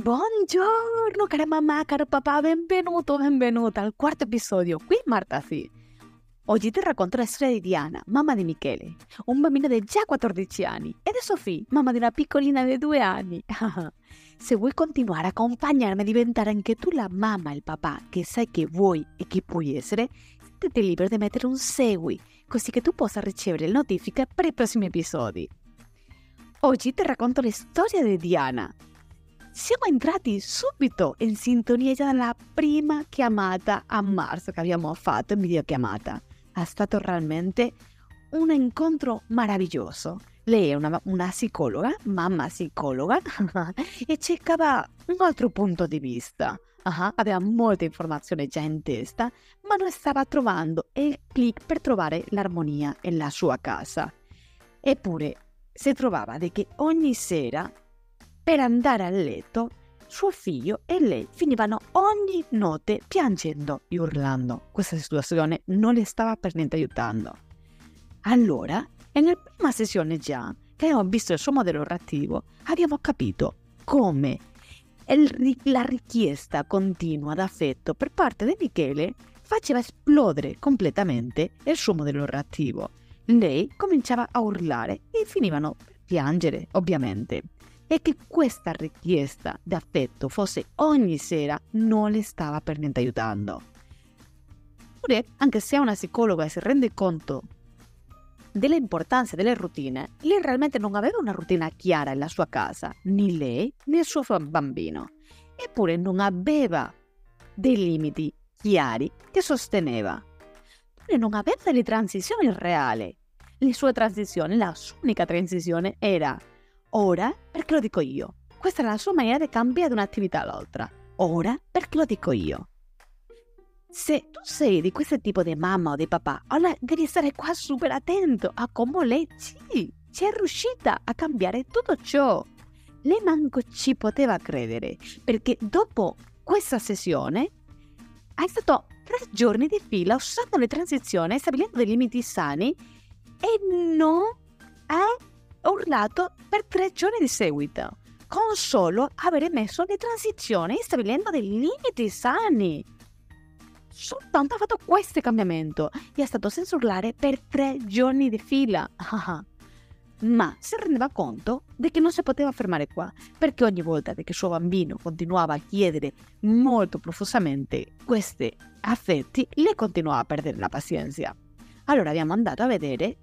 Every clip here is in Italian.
Buongiorno cara mamma, caro papà, benvenuto, benvenuta al quarto episodio. Qui Marta sì. Oggi ti racconto la storia di Diana, mamma di Michele, un bambino di già 14 anni, e di Sofì, mamma di una piccolina di 2 anni. Se vuoi continuare a accompagnarmi a diventare anche tu la mamma e il papà che sai che vuoi e che puoi essere, sentiti libero di mettere un segui, così che tu possa ricevere le notifiche per i prossimi episodi. Oggi ti racconto la storia di Diana, siamo entrati subito in sintonia già dalla prima chiamata a marzo che abbiamo fatto in videochiamata. È stato realmente un incontro meraviglioso. Lei è una, una psicologa, mamma psicologa, e cercava un altro punto di vista. Uh-huh, aveva molte informazioni già in testa, ma non stava trovando il click per trovare l'armonia nella sua casa. Eppure si trovava che ogni sera per andare a letto, suo figlio e lei finivano ogni notte piangendo e urlando. Questa situazione non le stava per niente aiutando. Allora, nella prima sessione già, che abbiamo visto il suo modello reattivo, abbiamo capito come la richiesta continua d'affetto per parte di Michele faceva esplodere completamente il suo modello reattivo. Lei cominciava a urlare e finivano per piangere, ovviamente e che questa richiesta d'affetto fosse ogni sera non le stava per niente aiutando. Oppure, anche se una psicologa si rende conto dell'importanza delle routine, lei realmente non aveva una routine chiara nella sua casa, né lei né il suo bambino. Eppure non aveva dei limiti chiari che sosteneva. Non aveva delle transizioni reali. Le sue transizioni, la sua unica transizione era Ora perché lo dico io. Questa era la sua maniera di cambiare da un'attività all'altra. Ora perché lo dico io. Se tu sei di questo tipo di mamma o di papà, allora devi stare qua super attento a come lei ci, ci è riuscita a cambiare tutto ciò. Lei manco ci poteva credere, perché dopo questa sessione hai stato tre giorni di fila usando le transizioni, stabilendo dei limiti sani e non hai urlato per tre giorni di seguito, con solo aver messo le transizioni stabilendo dei limiti sani. Soltanto ha fatto questo cambiamento e è stato senza urlare per tre giorni di fila. Ma si rendeva conto di che non si poteva fermare qua, perché ogni volta che il suo bambino continuava a chiedere molto profusamente questi affetti, le continuava a perdere la pazienza. Allora abbiamo andato a vedere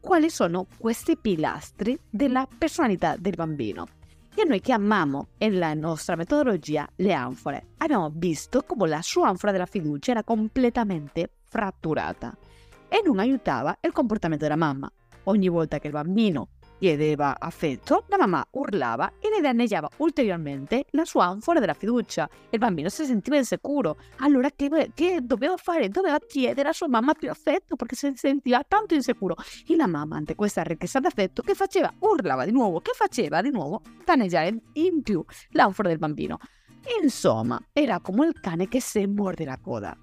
quali sono questi pilastri della personalità del bambino. E noi chiamiamo nella nostra metodologia le anfore. Abbiamo visto come la sua anfora della fiducia era completamente fratturata e non aiutava il comportamento della mamma. Ogni volta che il bambino chiedeva affetto, la mamma urlava e ne danneggiava ulteriormente la sua anfora della fiducia. Il bambino si sentiva insicuro. Allora che, che doveva fare? Doveva chiedere alla sua mamma più affetto perché si sentiva tanto insicuro. E la mamma, ante questa richiesta d'affetto, che faceva? Urlava di nuovo, che faceva di nuovo? Danneggiare in più l'anfora del bambino. Insomma, era come il cane che si morde la coda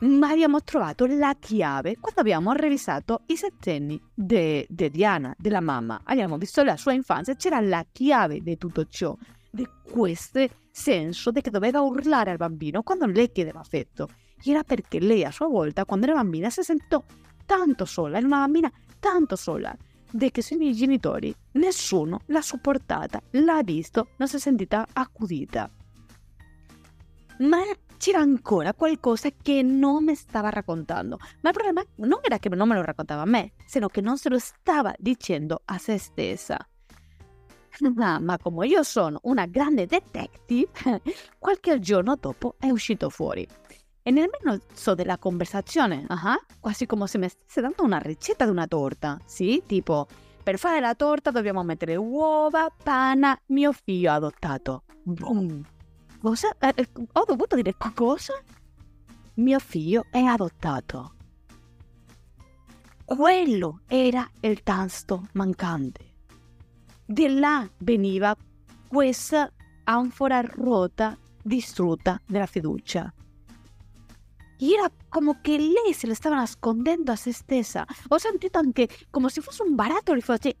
ma abbiamo trovato la chiave quando abbiamo revisato i settenni di Diana, della mamma. Abbiamo visto la sua infanzia, c'era la chiave di tutto ciò, di questo senso di che doveva urlare al bambino quando lei chiedeva affetto. Era perché lei a sua volta, quando era bambina, si sentì tanto sola, era una bambina tanto sola, di che sui miei genitori nessuno l'ha supportata, l'ha visto, non si è sentita accudita. Ma c'era ancora qualcosa che non mi stava raccontando. Ma il problema non era che non me lo raccontava a me, sino che non se lo stava dicendo a se stessa. Ma come io sono una grande detective, qualche giorno dopo è uscito fuori. E nel mezzo della conversazione, uh-huh, quasi come se mi stesse dando una ricetta di una torta. Sì, tipo, per fare la torta dobbiamo mettere uova, pana, mio figlio adottato. Boom! Cosa? Eh, eh, ho dovuto dire cosa? Mio figlio è adottato. Quello era il tasto mancante. Di là veniva questa anfora rota, distrutta della fiducia. Era come che lei se la stava nascondendo a se stessa. Ho sentito anche come se fosse un barattolo di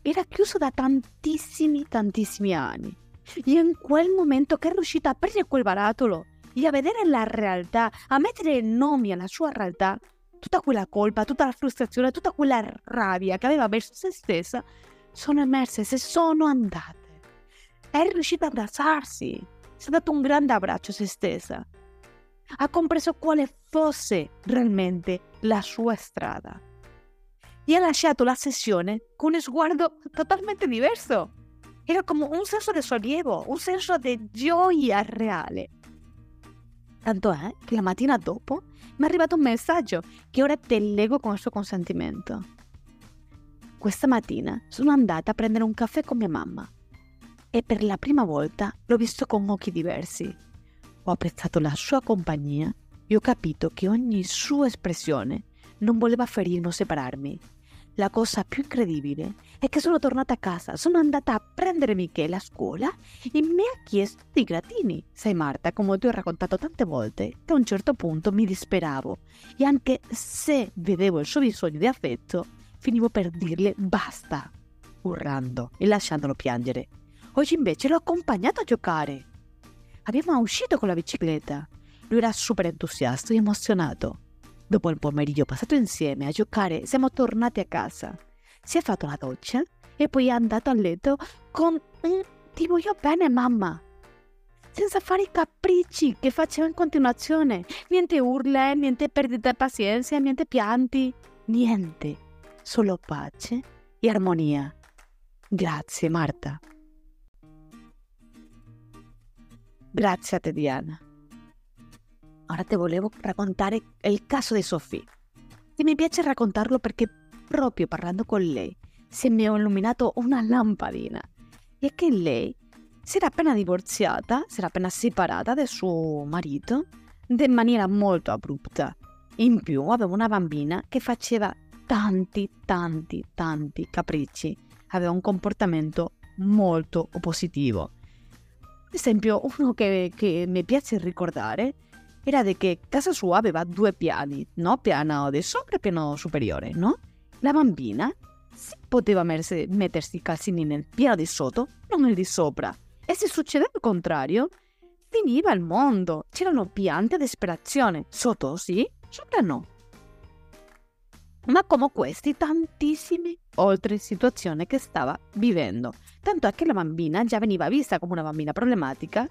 era chiuso da tantissimi, tantissimi anni. E in quel momento che è riuscita a aprire quel barattolo e a vedere la realtà, a mettere nomi alla sua realtà, tutta quella colpa, tutta la frustrazione, tutta quella rabbia che aveva verso se stessa, sono emerse, se sono andate. È riuscita ad abbracciarsi, si è dato un grande abbraccio a se stessa. Ha compreso quale fosse realmente la sua strada. E ha lasciato la sessione con uno sguardo totalmente diverso. Era come un senso di sollievo, un senso di gioia reale. Tanto è che la mattina dopo mi è arrivato un messaggio che ora te leggo con il suo consentimento. Questa mattina sono andata a prendere un caffè con mia mamma e per la prima volta l'ho visto con occhi diversi. Ho apprezzato la sua compagnia e ho capito che ogni sua espressione non voleva ferirmi o separarmi. La cosa più incredibile è che sono tornata a casa, sono andata a prendere Michele a scuola e mi ha chiesto di gratini. Sai Marta, come ti ho raccontato tante volte, che a un certo punto mi disperavo e anche se vedevo il suo bisogno di affetto, finivo per dirle basta, urlando e lasciandolo piangere. Oggi invece l'ho accompagnato a giocare. Abbiamo uscito con la bicicletta. Lui era super entusiasta e emozionato. Dopo il pomeriggio passato insieme a giocare, siamo tornati a casa. Si è fatto la doccia e poi è andato a letto con un ti voglio bene mamma. Senza fare i capricci che faceva in continuazione. Niente urle, niente perdita di pazienza, niente pianti, niente. Solo pace e armonia. Grazie Marta. Grazie a te Diana. Ora ti volevo raccontare il caso di Sofì. E mi piace raccontarlo perché proprio parlando con lei si mi è illuminato una lampadina. E che lei si era appena divorziata, si era appena separata da suo marito in maniera molto abrupta. In più aveva una bambina che faceva tanti, tanti, tanti capricci. Aveva un comportamento molto oppositivo. Ad esempio, uno che, che mi piace ricordare era di che casa sua aveva due piani, no? Piano di sopra e piano superiore, no? La bambina si poteva mettersi i calzini nel piano di sotto, non nel di sopra. E se succedeva il contrario, finiva il mondo. C'erano piante di disperazione. Sotto sì, sopra no. Ma come questi, tantissime altre situazioni che stava vivendo. Tanto è che la bambina già veniva vista come una bambina problematica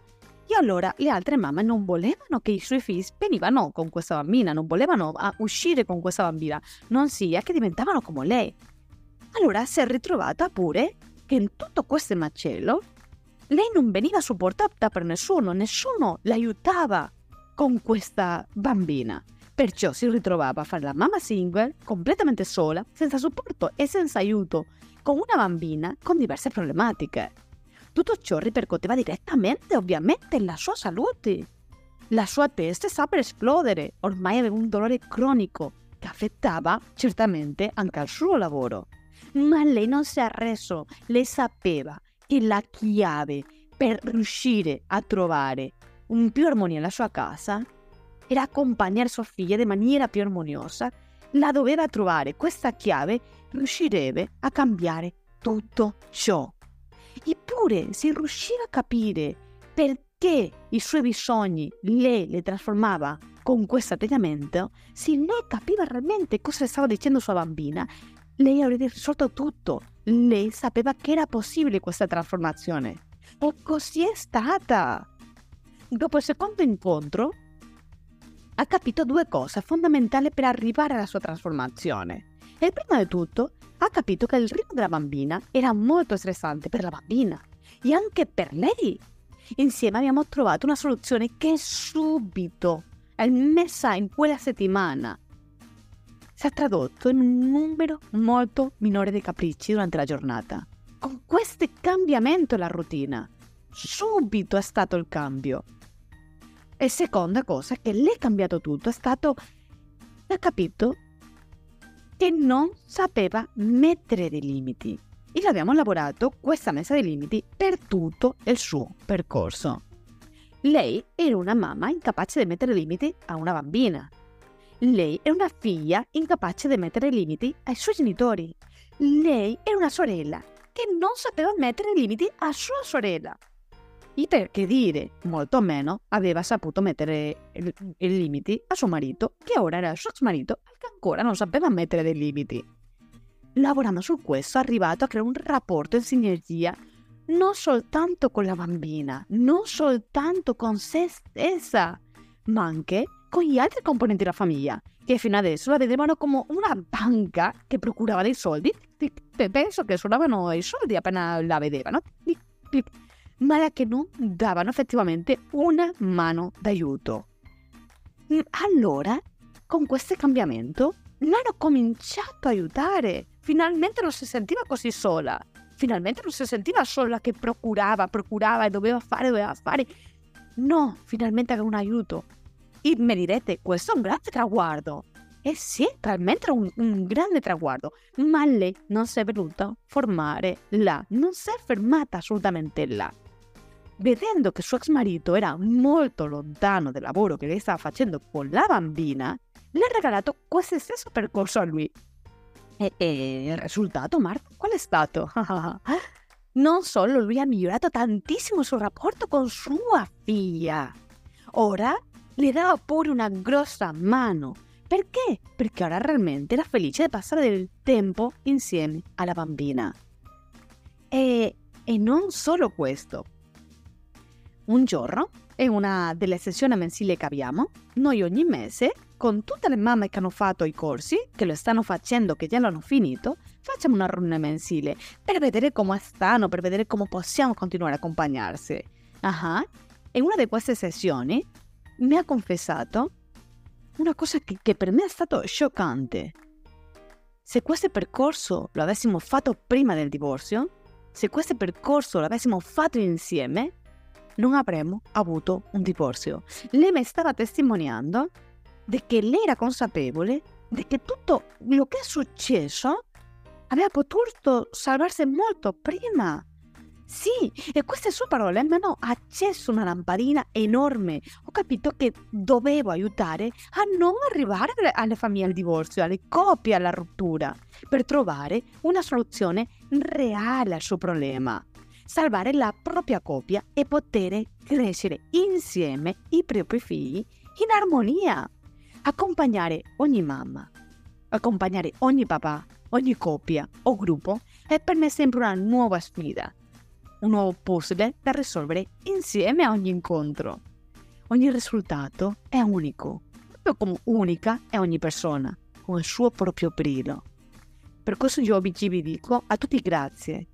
e allora le altre mamme non volevano che i suoi figli venivano con questa bambina, non volevano ah, uscire con questa bambina, non sia che diventavano come lei. Allora si è ritrovata pure che in tutto questo macello lei non veniva supportata per nessuno, nessuno l'aiutava con questa bambina. Perciò si ritrovava a fare la mamma single, completamente sola, senza supporto e senza aiuto, con una bambina con diverse problematiche. Tutto ciò ripercuoteva direttamente, ovviamente, la sua salute. La sua testa stava per esplodere, ormai aveva un dolore cronico che affettava certamente anche il suo lavoro. Ma lei non si è arreso, lei sapeva che la chiave per riuscire a trovare un più armonia nella sua casa era accompagnare sua figlia in maniera più armoniosa. La doveva trovare, questa chiave riuscirebbe a cambiare tutto ciò. Eppure, se riusciva a capire perché i suoi bisogni lei le trasformava con questo atteggiamento, se lei capiva realmente cosa stava dicendo sua bambina, lei avrebbe risolto tutto. Lei sapeva che era possibile questa trasformazione. E così è stata. Dopo il secondo incontro, ha capito due cose fondamentali per arrivare alla sua trasformazione. E prima di tutto, ha capito che il ritmo della bambina era molto stressante per la bambina e anche per lei. Insieme abbiamo trovato una soluzione che subito è messa in quella settimana si è tradotto in un numero molto minore di capricci durante la giornata. Con questo cambiamento della routine, subito è stato il cambio. E seconda cosa che lei ha cambiato tutto è stato ha capito che non sapeva mettere dei limiti. E abbiamo lavorato questa messa dei limiti per tutto il suo percorso. Lei era una mamma incapace di mettere limiti a una bambina. Lei è una figlia incapace di mettere limiti ai suoi genitori. Lei è una sorella che non sapeva mettere limiti a sua sorella. E perché dire, molto meno, aveva saputo mettere i limiti a suo marito, che ora era il suo ex marito, che ancora non sapeva mettere dei limiti. Lavorando su questo è arrivato a creare un rapporto in sinergia non soltanto con la bambina, non soltanto con se stessa, ma anche con gli altri componenti della famiglia, che fino adesso la vedevano come una banca che procurava dei soldi. Penso che suonavano i soldi appena la vedevano, ma che non davano effettivamente una mano d'aiuto. Mm, allora, con questo cambiamento, l'hanno cominciato a aiutare. Finalmente non si sentiva così sola. Finalmente non si sentiva sola che procurava, procurava e doveva fare, doveva fare. No, finalmente aveva un aiuto. E mi direte, questo è un grande traguardo. E sì, talmente un, un grande traguardo. Ma lei non si è venuta a formare là, non si è fermata assolutamente là. Vedendo che suo ex marito era molto lontano dal lavoro che lei stava facendo con la bambina, le ha regalato questo stesso percorso a lui. E, e il risultato, Marta, qual è stato? non solo lui ha migliorato tantissimo il suo rapporto con sua figlia, ora le dava pure una grossa mano. Perché? Perché ora realmente era felice di passare del tempo insieme alla bambina. E, e non solo questo. Un giorno, in una delle sessioni mensili che abbiamo, noi ogni mese con tutte le mamme che hanno fatto i corsi, che lo stanno facendo, che già l'hanno finito, facciamo una riunione mensile per vedere come stanno, per vedere come possiamo continuare a accompagnarsi. Uh-huh. E una di queste sessioni mi ha confessato una cosa che, che per me è stato scioccante. Se questo percorso lo avessimo fatto prima del divorzio, se questo percorso lo avessimo fatto insieme, non avremmo avuto un divorzio. Lei mi stava testimoniando di che lei era consapevole di che tutto lo che è successo aveva potuto salvarsi molto prima. Sì, e queste sue parole mi hanno acceso una lampadina enorme. Ho capito che dovevo aiutare a non arrivare alle famiglie al divorzio, alle coppie alla rottura, per trovare una soluzione reale al suo problema. Salvare la propria coppia e poter crescere insieme i propri figli in armonia accompagnare ogni mamma, accompagnare ogni papà, ogni coppia o gruppo è per me sempre una nuova sfida, un nuovo puzzle da risolvere insieme a ogni incontro. Ogni risultato è unico, proprio come unica è ogni persona, con il suo proprio brillo. Per questo io oggi vi dico a tutti grazie.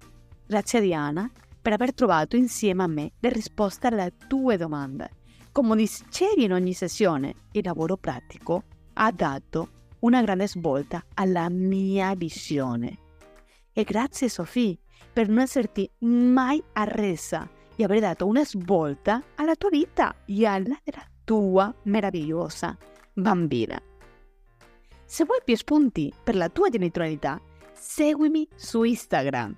Grazie a Diana per aver trovato insieme a me le risposte alle tue domande come dicevi in ogni sessione, il lavoro pratico ha dato una grande svolta alla mia visione. E grazie Sofì per non esserti mai arresa e aver dato una svolta alla tua vita e alla della tua meravigliosa bambina. Se vuoi più spunti per la tua genitorialità, seguimi su Instagram.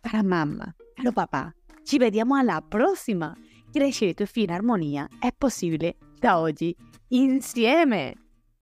Cara mamma, caro papà, ci vediamo alla prossima! crescere figli in armonia è possibile da oggi insieme.